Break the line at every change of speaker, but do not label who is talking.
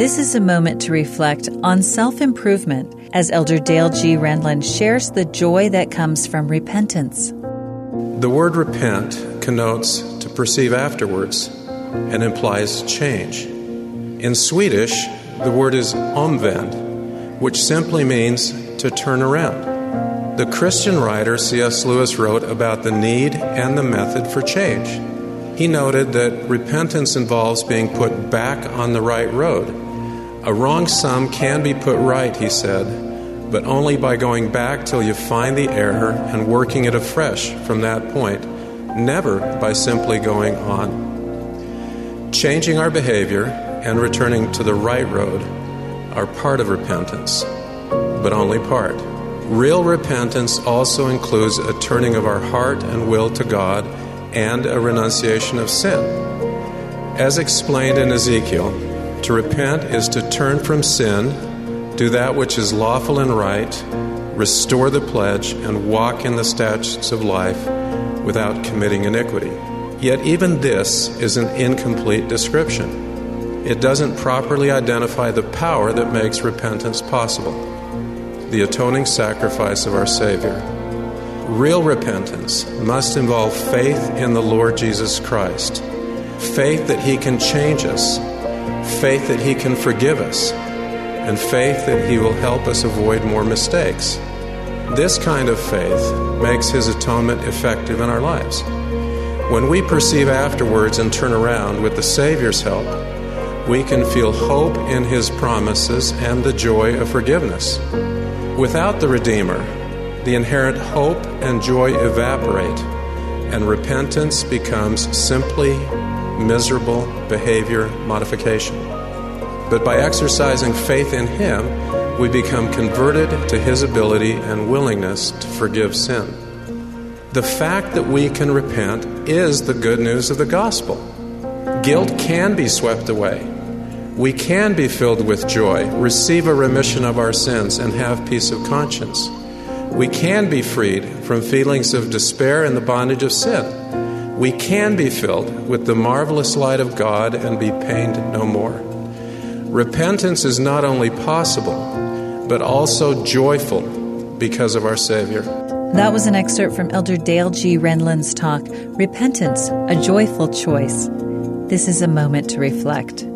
This is a moment to reflect on self improvement as Elder Dale G. Renlund shares the joy that comes from repentance.
The word repent connotes to perceive afterwards and implies change. In Swedish, the word is omvänd, which simply means to turn around. The Christian writer C.S. Lewis wrote about the need and the method for change. He noted that repentance involves being put back on the right road a wrong sum can be put right, he said, but only by going back till you find the error and working it afresh from that point, never by simply going on. Changing our behavior and returning to the right road are part of repentance, but only part. Real repentance also includes a turning of our heart and will to God and a renunciation of sin. As explained in Ezekiel, to repent is to turn from sin, do that which is lawful and right, restore the pledge, and walk in the statutes of life without committing iniquity. Yet, even this is an incomplete description. It doesn't properly identify the power that makes repentance possible the atoning sacrifice of our Savior. Real repentance must involve faith in the Lord Jesus Christ, faith that He can change us faith that He can forgive us, and faith that He will help us avoid more mistakes. This kind of faith makes His atonement effective in our lives. When we perceive afterwards and turn around with the Savior's help, we can feel hope in His promises and the joy of forgiveness. Without the Redeemer, the inherent hope and joy evaporate, and repentance becomes simply miserable behavior modification. But by exercising faith in Him, we become converted to His ability and willingness to forgive sin. The fact that we can repent is the good news of the gospel. Guilt can be swept away. We can be filled with joy, receive a remission of our sins, and have peace of conscience. We can be freed from feelings of despair and the bondage of sin we can be filled with the marvelous light of God and be pained no more. Repentance is not only possible, but also joyful because of our Savior.
That was an excerpt from Elder Dale G. Renlund's talk, Repentance, a Joyful Choice. This is a moment to reflect.